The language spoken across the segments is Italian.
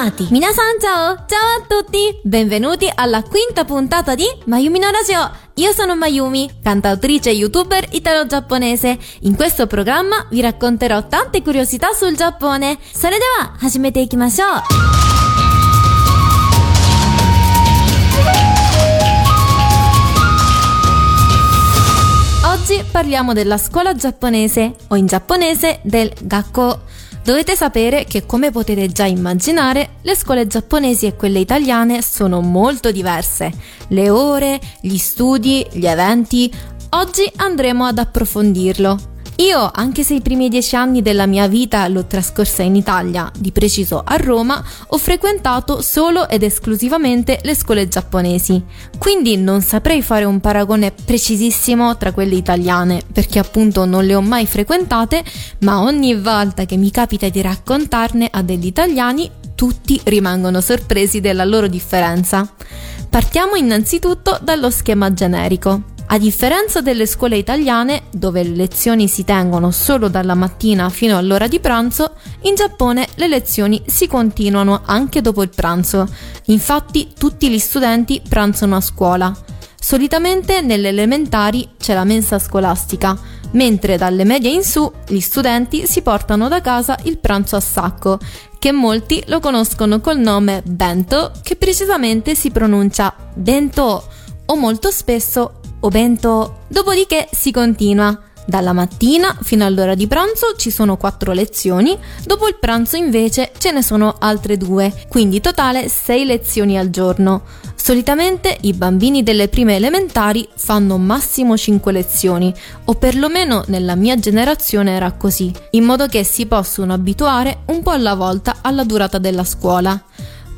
Radio Animati. Minasan ciao! Ciao a tutti! Benvenuti alla quinta puntata di Mayumi no Radio! Io sono Mayumi, cantautrice e youtuber italo-giapponese. In questo programma vi racconterò tante curiosità sul Giappone. それでは始めていきましょう Oggi parliamo della scuola giapponese o in giapponese del Gakko. Dovete sapere che come potete già immaginare, le scuole giapponesi e quelle italiane sono molto diverse. Le ore, gli studi, gli eventi. Oggi andremo ad approfondirlo. Io, anche se i primi dieci anni della mia vita l'ho trascorsa in Italia, di preciso a Roma, ho frequentato solo ed esclusivamente le scuole giapponesi. Quindi non saprei fare un paragone precisissimo tra quelle italiane, perché appunto non le ho mai frequentate, ma ogni volta che mi capita di raccontarne a degli italiani, tutti rimangono sorpresi della loro differenza. Partiamo innanzitutto dallo schema generico. A differenza delle scuole italiane, dove le lezioni si tengono solo dalla mattina fino all'ora di pranzo, in Giappone le lezioni si continuano anche dopo il pranzo. Infatti tutti gli studenti pranzano a scuola. Solitamente nelle elementari c'è la mensa scolastica, mentre dalle medie in su gli studenti si portano da casa il pranzo a sacco, che molti lo conoscono col nome bento, che precisamente si pronuncia bento o molto spesso o bento. Dopodiché si continua. Dalla mattina fino all'ora di pranzo ci sono quattro lezioni, dopo il pranzo invece ce ne sono altre due, quindi totale sei lezioni al giorno. Solitamente i bambini delle prime elementari fanno massimo 5 lezioni, o perlomeno nella mia generazione era così, in modo che si possono abituare un po' alla volta alla durata della scuola.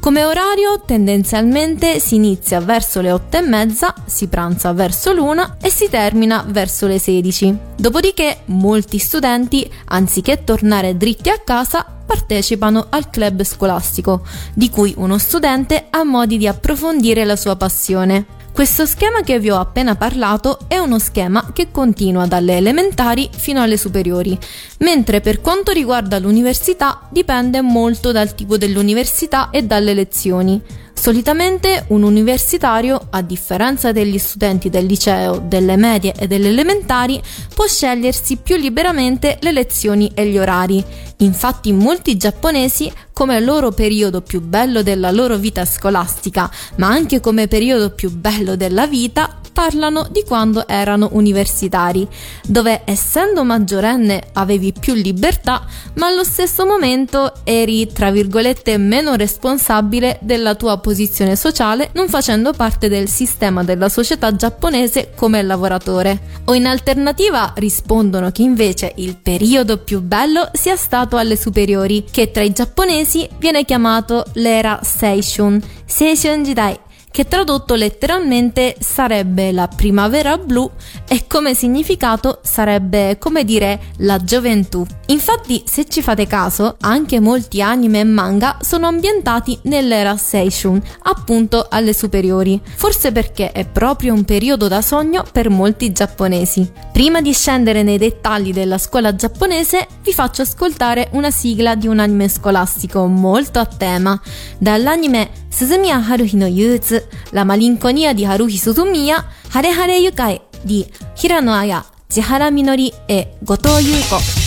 Come orario tendenzialmente si inizia verso le 8 e mezza, si pranza verso l'una e si termina verso le 16. Dopodiché molti studenti, anziché tornare dritti a casa, partecipano al club scolastico, di cui uno studente ha modi di approfondire la sua passione. Questo schema che vi ho appena parlato è uno schema che continua dalle elementari fino alle superiori, mentre per quanto riguarda l'università dipende molto dal tipo dell'università e dalle lezioni. Solitamente un universitario, a differenza degli studenti del liceo, delle medie e delle elementari, può scegliersi più liberamente le lezioni e gli orari. Infatti molti giapponesi, come loro periodo più bello della loro vita scolastica, ma anche come periodo più bello della vita, parlano di quando erano universitari, dove essendo maggiorenne avevi più libertà, ma allo stesso momento eri, tra virgolette, meno responsabile della tua posizione sociale, non facendo parte del sistema della società giapponese come lavoratore. O in alternativa rispondono che invece il periodo più bello sia stato alle superiori, che tra i giapponesi viene chiamato l'era Seishun, Seishun Jidai che tradotto letteralmente sarebbe la primavera blu e come significato sarebbe come dire la gioventù. Infatti, se ci fate caso, anche molti anime e manga sono ambientati nell'era Seishun, appunto alle superiori, forse perché è proprio un periodo da sogno per molti giapponesi. Prima di scendere nei dettagli della scuola giapponese, vi faccio ascoltare una sigla di un anime scolastico molto a tema, dall'anime Suzumiya Haruhi no Yuzu, ラマリンコニアディハルヒスズミヤ、ハレハレ愉快ディ、平野綾、千原みのり、え、後藤優子。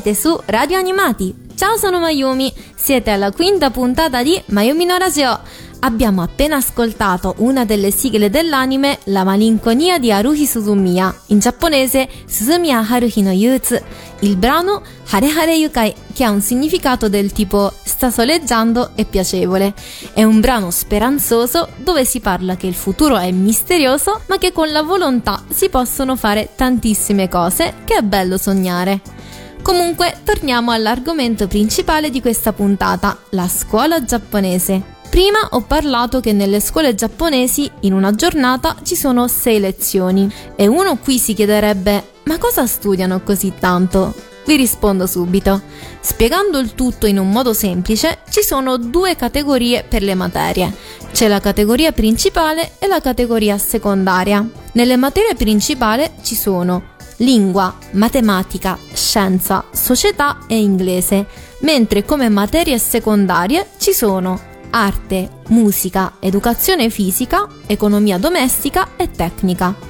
Siete su Radio Animati. Ciao, sono Mayumi. Siete alla quinta puntata di Mayumi no Radio. Abbiamo appena ascoltato una delle sigle dell'anime La malinconia di Haruhi Suzumiya, in giapponese Suzumiya Haruhi no Yutsu, il brano Hare Hare Yukai, che ha un significato del tipo sta soleggiando e piacevole. È un brano speranzoso dove si parla che il futuro è misterioso, ma che con la volontà si possono fare tantissime cose, che è bello sognare. Comunque, torniamo all'argomento principale di questa puntata, la scuola giapponese. Prima ho parlato che nelle scuole giapponesi in una giornata ci sono sei lezioni e uno qui si chiederebbe ma cosa studiano così tanto? Vi rispondo subito. Spiegando il tutto in un modo semplice, ci sono due categorie per le materie. C'è la categoria principale e la categoria secondaria. Nelle materie principali ci sono lingua, matematica, scienza, società e inglese, mentre come materie secondarie ci sono arte, musica, educazione fisica, economia domestica e tecnica.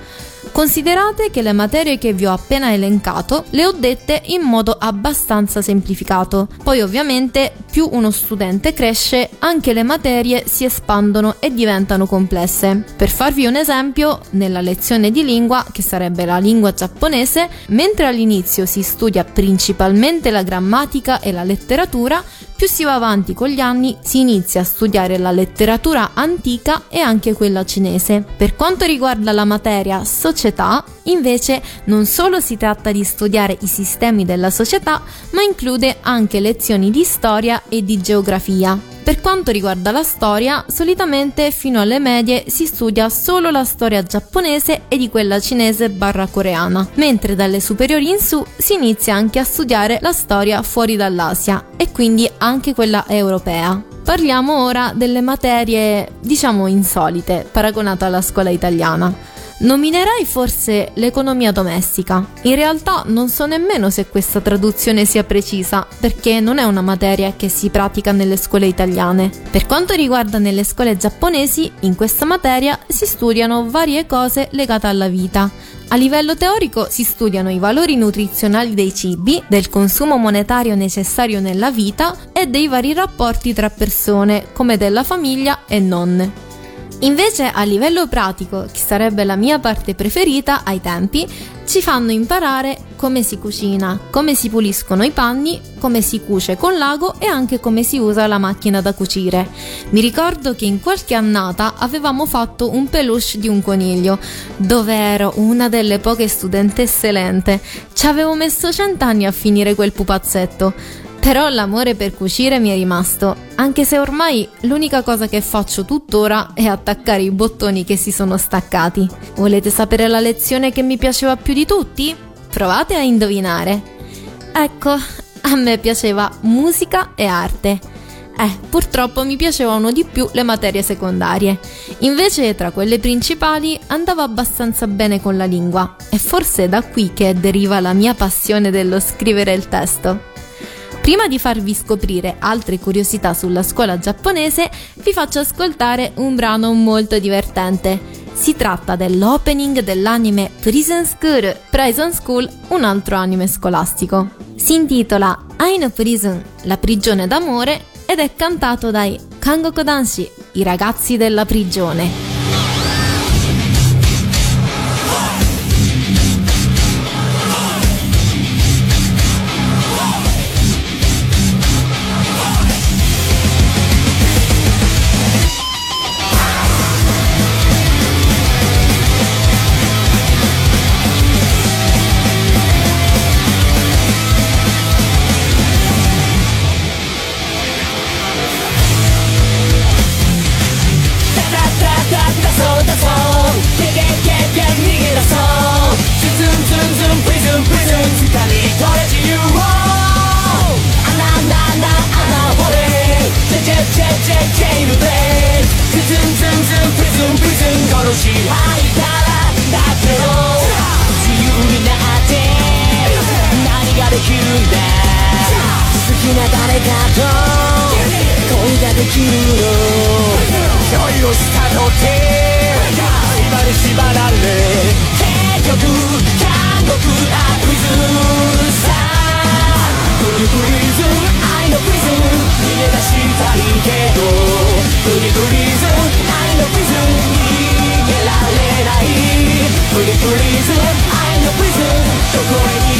Considerate che le materie che vi ho appena elencato le ho dette in modo abbastanza semplificato. Poi ovviamente più uno studente cresce, anche le materie si espandono e diventano complesse. Per farvi un esempio, nella lezione di lingua, che sarebbe la lingua giapponese, mentre all'inizio si studia principalmente la grammatica e la letteratura, più si va avanti con gli anni si inizia a studiare la letteratura antica e anche quella cinese. Per quanto riguarda la materia società, invece non solo si tratta di studiare i sistemi della società, ma include anche lezioni di storia e di geografia. Per quanto riguarda la storia, solitamente fino alle medie si studia solo la storia giapponese e di quella cinese barra coreana, mentre dalle superiori in su si inizia anche a studiare la storia fuori dall'Asia e quindi anche quella europea. Parliamo ora delle materie, diciamo, insolite, paragonate alla scuola italiana. Nominerei forse l'economia domestica. In realtà non so nemmeno se questa traduzione sia precisa, perché non è una materia che si pratica nelle scuole italiane. Per quanto riguarda nelle scuole giapponesi, in questa materia si studiano varie cose legate alla vita. A livello teorico si studiano i valori nutrizionali dei cibi, del consumo monetario necessario nella vita e dei vari rapporti tra persone, come della famiglia e nonne. Invece a livello pratico, che sarebbe la mia parte preferita ai tempi, ci fanno imparare come si cucina, come si puliscono i panni, come si cuce con l'ago e anche come si usa la macchina da cucire. Mi ricordo che in qualche annata avevamo fatto un peluche di un coniglio, dove ero una delle poche studentesse lente. Ci avevo messo cent'anni a finire quel pupazzetto. Però l'amore per cucire mi è rimasto, anche se ormai l'unica cosa che faccio tuttora è attaccare i bottoni che si sono staccati. Volete sapere la lezione che mi piaceva più di tutti? Provate a indovinare. Ecco, a me piaceva musica e arte. Eh, purtroppo mi piacevano di più le materie secondarie. Invece, tra quelle principali, andavo abbastanza bene con la lingua. E forse da qui che deriva la mia passione dello scrivere il testo. Prima di farvi scoprire altre curiosità sulla scuola giapponese, vi faccio ascoltare un brano molto divertente. Si tratta dell'opening dell'anime Prison School, Prison School, un altro anime scolastico. Si intitola Aino Prison, la prigione d'amore, ed è cantato dai Kangoku Danshi, i ragazzi della prigione. 好きな誰かと恋ができるの恋をしたのって今に縛られ結局韓国アプリズムさブリブリズム愛のプリズム逃げ出したいけどブリブリズム愛のプリズム逃げられないブリブリズム愛のプリズムどこへ逃げ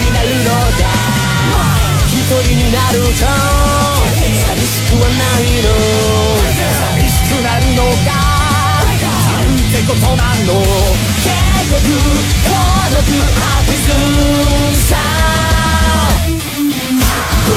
になるのだ一人になると寂しくはないの寂しくなるのがなんてことなの結局孤独アピズンさ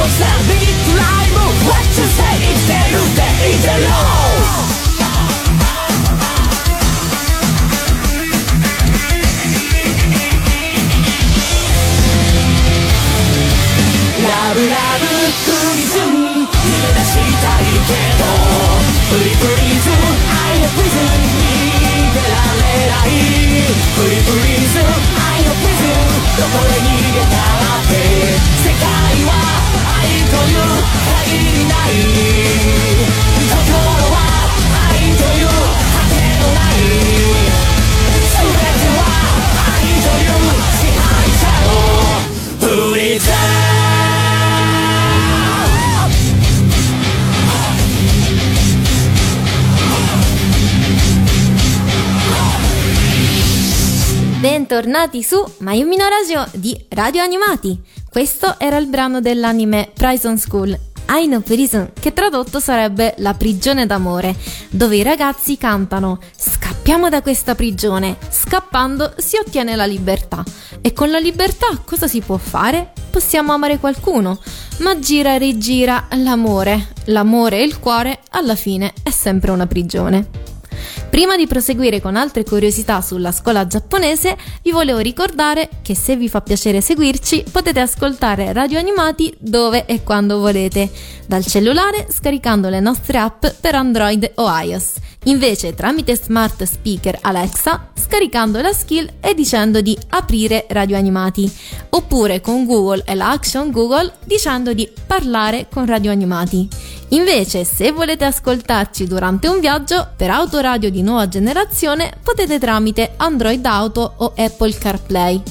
yourself, be blind What you say is that you that is the law Love, love, 踏みずん逃げ出したいけどフリフリズ I have reason 逃げられないフリフリ Bentornati su Mayumi no Radio di Radio Animati. Questo era il brano dell'anime Prison School, Aino Prison, che tradotto sarebbe La prigione d'amore, dove i ragazzi cantano Scappiamo da questa prigione, scappando si ottiene la libertà. E con la libertà cosa si può fare? Possiamo amare qualcuno, ma gira e rigira l'amore. L'amore e il cuore alla fine è sempre una prigione. Prima di proseguire con altre curiosità sulla scuola giapponese, vi volevo ricordare che se vi fa piacere seguirci potete ascoltare Radio Animati dove e quando volete, dal cellulare scaricando le nostre app per Android o iOS. Invece tramite smart speaker Alexa scaricando la skill e dicendo di aprire Radio Animati, oppure con Google e la action Google dicendo di parlare con Radio Animati. Invece, se volete ascoltarci durante un viaggio per autoradio di nuova generazione, potete tramite Android Auto o Apple CarPlay.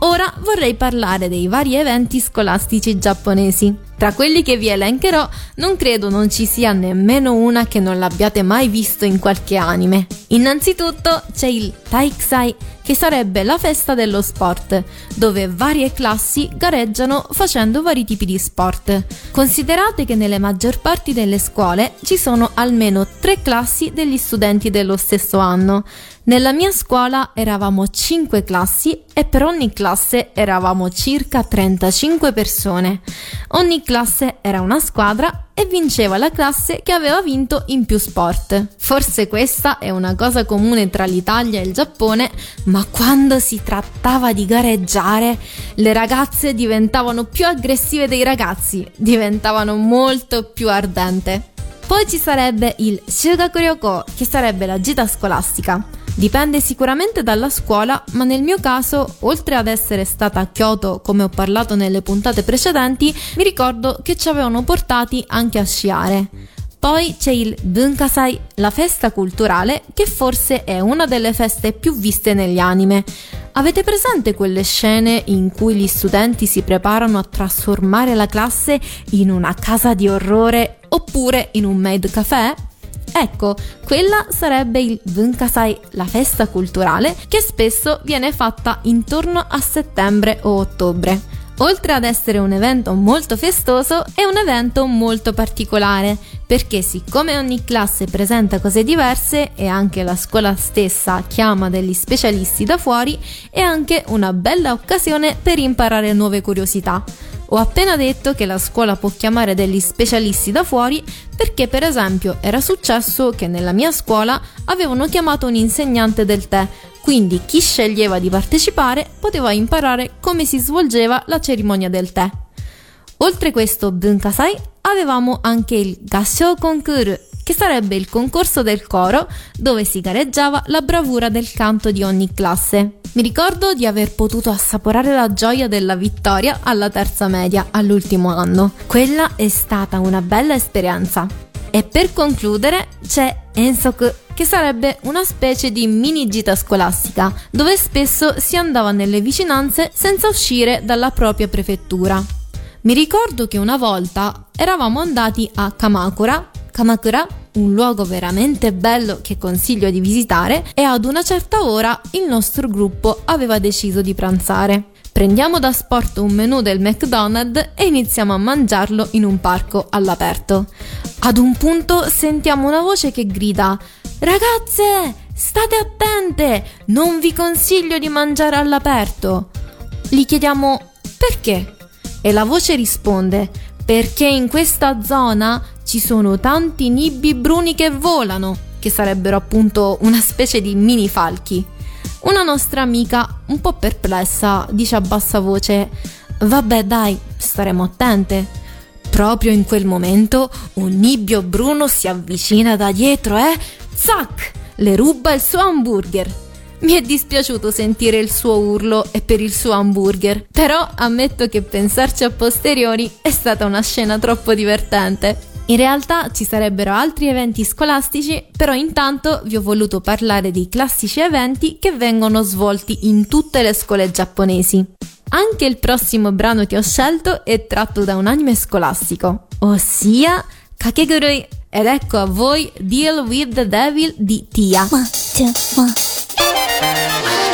Ora vorrei parlare dei vari eventi scolastici giapponesi. Tra quelli che vi elencherò, non credo non ci sia nemmeno una che non l'abbiate mai visto in qualche anime. Innanzitutto c'è il Taiksai, che sarebbe la festa dello sport, dove varie classi gareggiano facendo vari tipi di sport. Considerate che nelle maggior parti delle scuole ci sono almeno tre classi degli studenti dello stesso anno. Nella mia scuola eravamo 5 classi e per ogni classe eravamo circa 35 persone. Ogni classe era una squadra e vinceva la classe che aveva vinto in più sport. Forse questa è una cosa comune tra l'Italia e il Giappone, ma quando si trattava di gareggiare, le ragazze diventavano più aggressive dei ragazzi, diventavano molto più ardente. Poi ci sarebbe il Shugaku Ryoko, che sarebbe la gita scolastica. Dipende sicuramente dalla scuola, ma nel mio caso, oltre ad essere stata a Kyoto, come ho parlato nelle puntate precedenti, mi ricordo che ci avevano portati anche a sciare. Poi c'è il Bunkasai, la festa culturale, che forse è una delle feste più viste negli anime. Avete presente quelle scene in cui gli studenti si preparano a trasformare la classe in una casa di orrore oppure in un maid café? Ecco, quella sarebbe il Bunkasai, la festa culturale che spesso viene fatta intorno a settembre o ottobre. Oltre ad essere un evento molto festoso, è un evento molto particolare, perché siccome ogni classe presenta cose diverse e anche la scuola stessa chiama degli specialisti da fuori, è anche una bella occasione per imparare nuove curiosità. Ho appena detto che la scuola può chiamare degli specialisti da fuori perché per esempio era successo che nella mia scuola avevano chiamato un insegnante del tè, quindi chi sceglieva di partecipare poteva imparare come si svolgeva la cerimonia del tè. Oltre questo Bunkasai avevamo anche il Gassho Concours, che sarebbe il concorso del coro dove si gareggiava la bravura del canto di ogni classe. Mi ricordo di aver potuto assaporare la gioia della vittoria alla terza media all'ultimo anno. Quella è stata una bella esperienza. E per concludere c'è Ensok, che sarebbe una specie di mini gita scolastica, dove spesso si andava nelle vicinanze senza uscire dalla propria prefettura. Mi ricordo che una volta eravamo andati a Kamakura, Kamakura, un luogo veramente bello che consiglio di visitare, e ad una certa ora il nostro gruppo aveva deciso di pranzare. Prendiamo da sport un menù del McDonald's e iniziamo a mangiarlo in un parco all'aperto. Ad un punto sentiamo una voce che grida Ragazze, state attente, non vi consiglio di mangiare all'aperto. Gli chiediamo perché? E la voce risponde perché in questa zona ci sono tanti nibbi bruni che volano, che sarebbero appunto una specie di mini falchi. Una nostra amica, un po' perplessa, dice a bassa voce: Vabbè, dai, staremo attente. Proprio in quel momento un nibbio bruno si avvicina da dietro e. Zac! Le ruba il suo hamburger. Mi è dispiaciuto sentire il suo urlo e per il suo hamburger, però ammetto che pensarci a posteriori è stata una scena troppo divertente. In realtà ci sarebbero altri eventi scolastici, però intanto vi ho voluto parlare dei classici eventi che vengono svolti in tutte le scuole giapponesi. Anche il prossimo brano che ho scelto è tratto da un anime scolastico, ossia Kakegurui. Ed ecco a voi Deal with the Devil di Tia.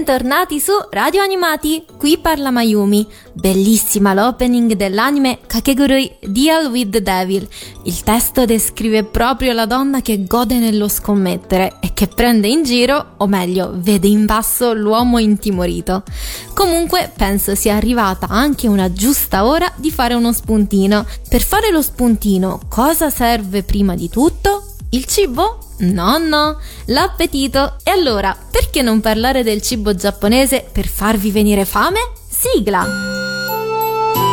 Bentornati su Radio Animati, qui parla Mayumi. Bellissima l'opening dell'anime Kakegurui Deal with the Devil. Il testo descrive proprio la donna che gode nello scommettere e che prende in giro, o meglio, vede in basso l'uomo intimorito. Comunque penso sia arrivata anche una giusta ora di fare uno spuntino. Per fare lo spuntino, cosa serve prima di tutto? Il cibo? No, no, l'appetito. E allora, perché non parlare del cibo giapponese per farvi venire fame? Sigla!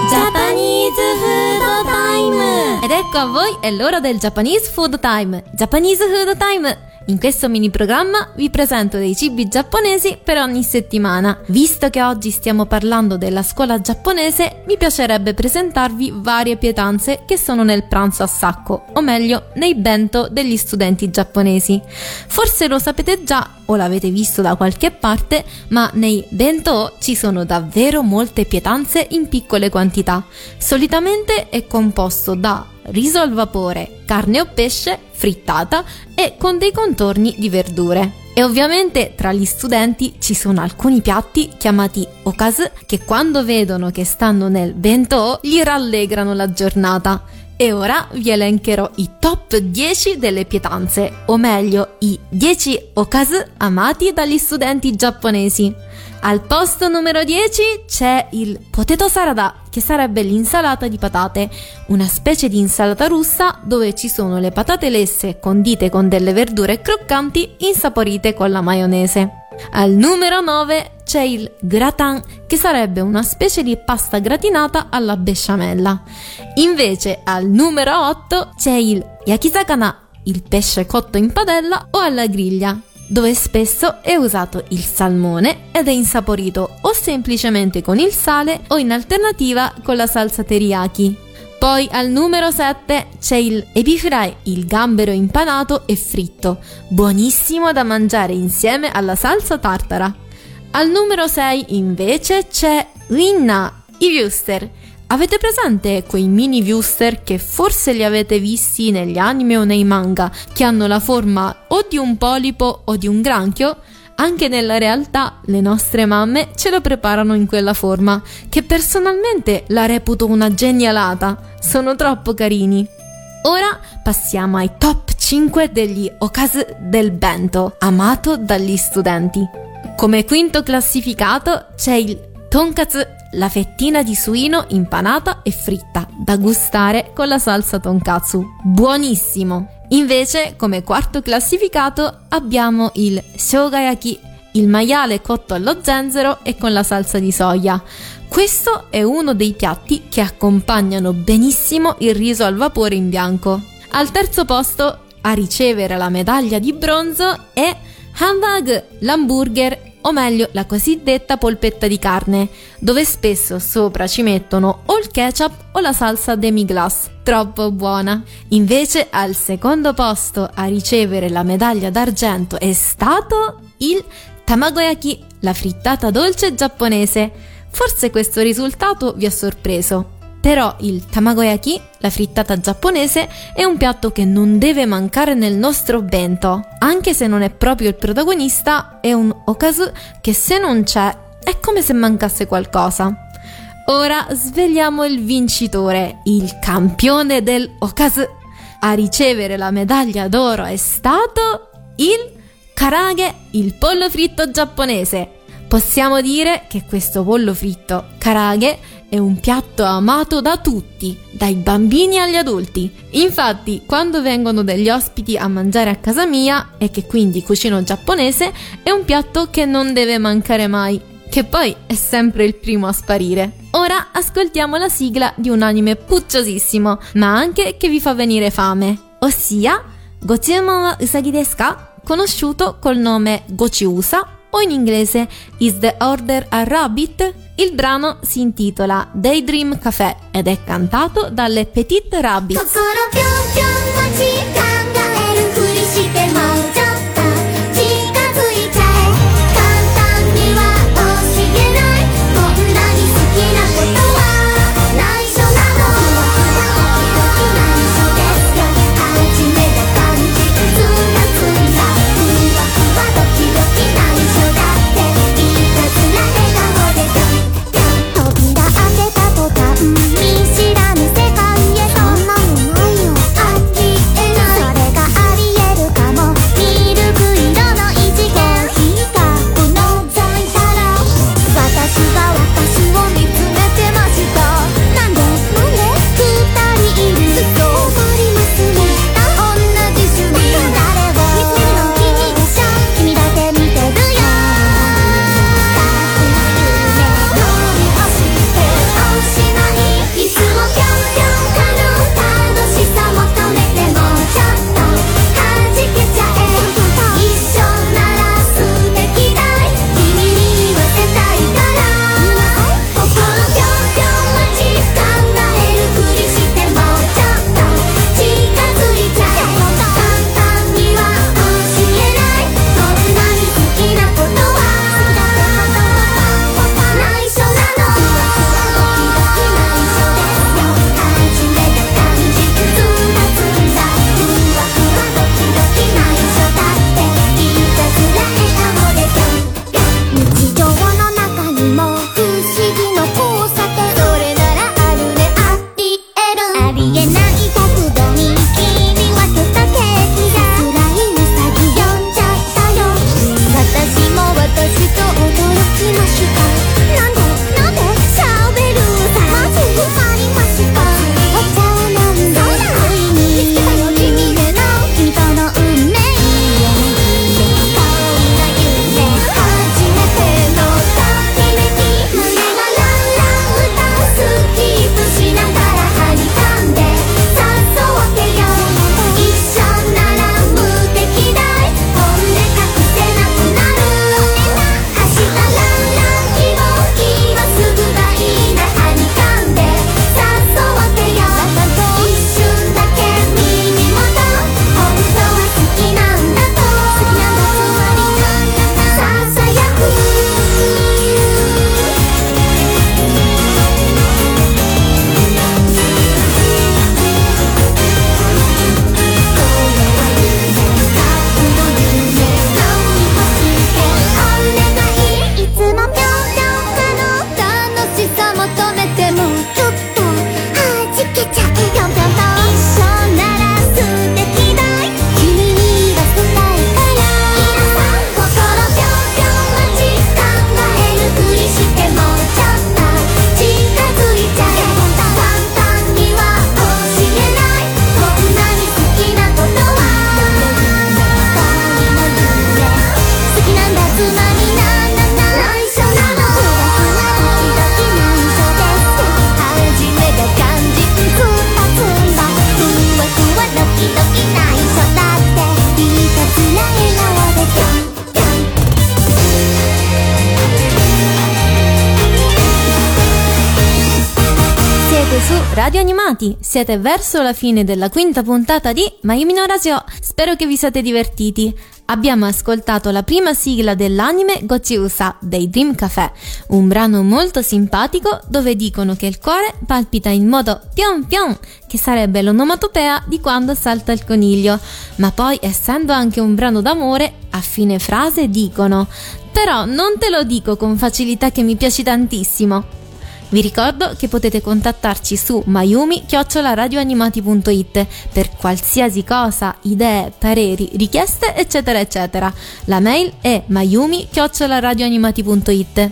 Japanese Food Time! Ed ecco a voi, è l'ora del Japanese Food Time. Japanese Food Time! In questo mini programma vi presento dei cibi giapponesi per ogni settimana. Visto che oggi stiamo parlando della scuola giapponese, mi piacerebbe presentarvi varie pietanze che sono nel pranzo a sacco, o meglio, nei bento degli studenti giapponesi. Forse lo sapete già o l'avete visto da qualche parte, ma nei bento ci sono davvero molte pietanze in piccole quantità. Solitamente è composto da riso al vapore, carne o pesce, frittata e con dei contorni di verdure. E ovviamente tra gli studenti ci sono alcuni piatti chiamati okazu che quando vedono che stanno nel bento gli rallegrano la giornata. E ora vi elencherò i top 10 delle pietanze, o meglio i 10 okazu amati dagli studenti giapponesi. Al posto numero 10 c'è il potato sarada, che sarebbe l'insalata di patate, una specie di insalata russa dove ci sono le patate lesse condite con delle verdure croccanti insaporite con la maionese. Al numero 9 c'è il gratin, che sarebbe una specie di pasta gratinata alla besciamella. Invece al numero 8 c'è il yakizakana, il pesce cotto in padella o alla griglia, dove spesso è usato il salmone ed è insaporito o semplicemente con il sale o in alternativa con la salsa teriyaki. Poi al numero 7 c'è il ebi fry, il gambero impanato e fritto, buonissimo da mangiare insieme alla salsa tartara. Al numero 6 invece c'è Winna, i wuster. Avete presente quei mini wuster che forse li avete visti negli anime o nei manga, che hanno la forma o di un polipo o di un granchio? Anche nella realtà le nostre mamme ce lo preparano in quella forma, che personalmente la reputo una genialata. Sono troppo carini. Ora passiamo ai top 5 degli okazu del bento, amato dagli studenti. Come quinto classificato c'è il tonkatsu, la fettina di suino impanata e fritta, da gustare con la salsa tonkatsu. Buonissimo! Invece, come quarto classificato, abbiamo il shogayaki, il maiale cotto allo zenzero e con la salsa di soia. Questo è uno dei piatti che accompagnano benissimo il riso al vapore in bianco. Al terzo posto, a ricevere la medaglia di bronzo, è hamburg, l'hamburger o meglio la cosiddetta polpetta di carne, dove spesso sopra ci mettono o il ketchup o la salsa demi-glace, troppo buona. Invece al secondo posto a ricevere la medaglia d'argento è stato il tamagoyaki, la frittata dolce giapponese. Forse questo risultato vi ha sorpreso. Però il tamagoyaki, la frittata giapponese, è un piatto che non deve mancare nel nostro bento. Anche se non è proprio il protagonista, è un okazu che se non c'è è come se mancasse qualcosa. Ora svegliamo il vincitore, il campione del okazu. A ricevere la medaglia d'oro è stato il karage, il pollo fritto giapponese. Possiamo dire che questo pollo fritto karage è un piatto amato da tutti, dai bambini agli adulti. Infatti, quando vengono degli ospiti a mangiare a casa mia e che quindi cucino giapponese, è un piatto che non deve mancare mai, che poi è sempre il primo a sparire. Ora ascoltiamo la sigla di un anime pucciosissimo, ma anche che vi fa venire fame, ossia Gochumon wa usagi desu ka? Conosciuto col nome Gochiusa o in inglese Is the Order a Rabbit? Il brano si intitola Daydream Café ed è cantato dalle Petite Rabbit. Coccolo più più magica. Animati, siete verso la fine della quinta puntata di Mayumi no Radio. Spero che vi siate divertiti. Abbiamo ascoltato la prima sigla dell'anime Gochiusa dei Dream Café, un brano molto simpatico dove dicono che il cuore palpita in modo pion pion, che sarebbe l'onomatopea di quando salta il coniglio. Ma poi, essendo anche un brano d'amore, a fine frase dicono però non te lo dico con facilità che mi piaci tantissimo. Vi ricordo che potete contattarci su mayumi-radioanimati.it per qualsiasi cosa, idee, pareri, richieste, eccetera, eccetera. La mail è mayumi-radioanimati.it.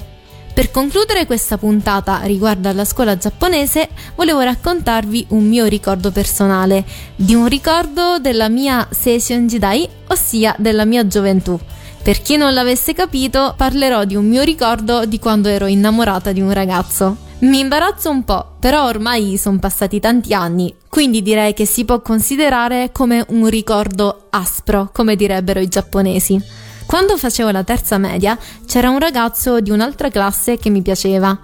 Per concludere questa puntata riguardo alla scuola giapponese, volevo raccontarvi un mio ricordo personale, di un ricordo della mia Seishon Jidai, ossia della mia gioventù. Per chi non l'avesse capito, parlerò di un mio ricordo di quando ero innamorata di un ragazzo. Mi imbarazzo un po', però ormai sono passati tanti anni, quindi direi che si può considerare come un ricordo aspro, come direbbero i giapponesi. Quando facevo la terza media c'era un ragazzo di un'altra classe che mi piaceva.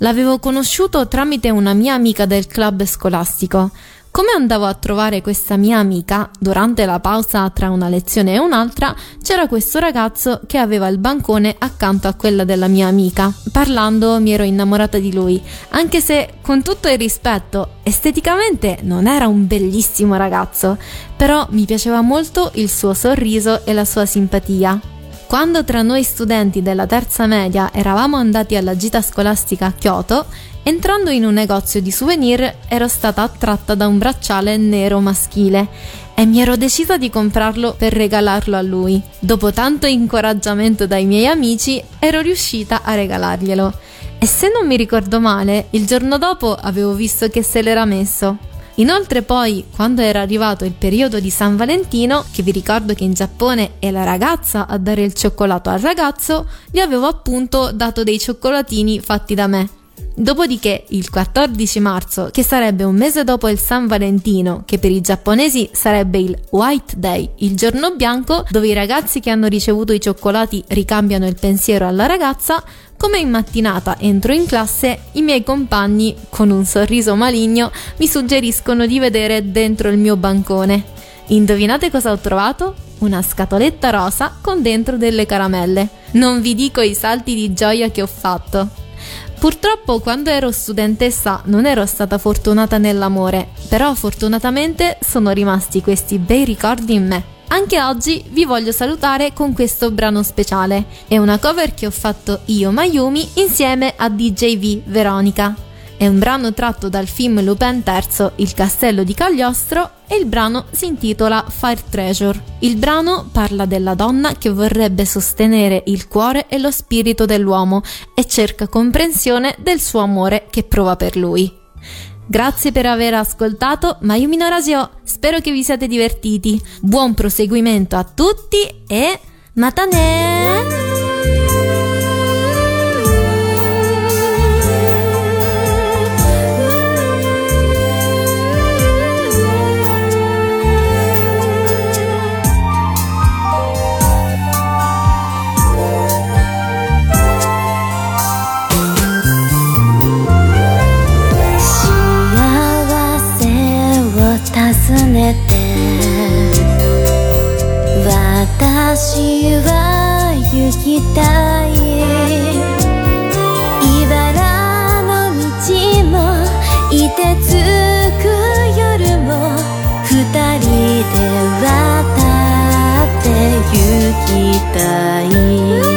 L'avevo conosciuto tramite una mia amica del club scolastico. Come andavo a trovare questa mia amica, durante la pausa tra una lezione e un'altra, c'era questo ragazzo che aveva il bancone accanto a quella della mia amica. Parlando mi ero innamorata di lui, anche se, con tutto il rispetto, esteticamente non era un bellissimo ragazzo, però mi piaceva molto il suo sorriso e la sua simpatia. Quando tra noi studenti della terza media eravamo andati alla gita scolastica a Kyoto, entrando in un negozio di souvenir ero stata attratta da un bracciale nero maschile e mi ero decisa di comprarlo per regalarlo a lui. Dopo tanto incoraggiamento dai miei amici, ero riuscita a regalarglielo. E se non mi ricordo male, il giorno dopo avevo visto che se l'era messo. Inoltre poi, quando era arrivato il periodo di San Valentino, che vi ricordo che in Giappone è la ragazza a dare il cioccolato al ragazzo, gli avevo appunto dato dei cioccolatini fatti da me. Dopodiché, il 14 marzo, che sarebbe un mese dopo il San Valentino, che per i giapponesi sarebbe il White Day, il giorno bianco, dove i ragazzi che hanno ricevuto i cioccolati ricambiano il pensiero alla ragazza, come in mattinata entro in classe, i miei compagni, con un sorriso maligno, mi suggeriscono di vedere dentro il mio bancone. Indovinate cosa ho trovato? Una scatoletta rosa con dentro delle caramelle. Non vi dico i salti di gioia che ho fatto. Purtroppo quando ero studentessa non ero stata fortunata nell'amore, però fortunatamente sono rimasti questi bei ricordi in me. Anche oggi vi voglio salutare con questo brano speciale. È una cover che ho fatto io Mayumi insieme a DJV Veronica. È un brano tratto dal film Lupin III, Il castello di Cagliostro, e il brano si intitola Fire Treasure. Il brano parla della donna che vorrebbe sostenere il cuore e lo spirito dell'uomo e cerca comprensione del suo amore che prova per lui. Grazie per aver ascoltato Mayumi no Radio, spero che vi siate divertiti. Buon proseguimento a tutti e matane! 私は行きたい。茨の道も凍てつく夜も二人で渡って行きたい。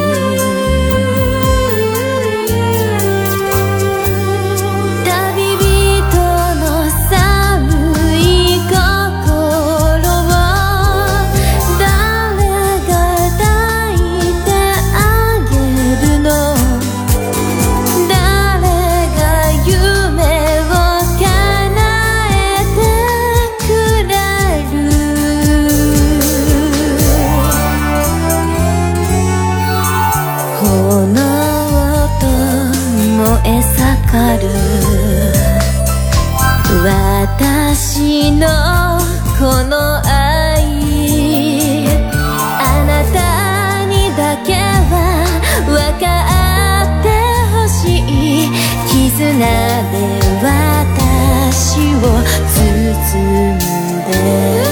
のこの愛あなたにだけは分かってほしい絆で私を包んで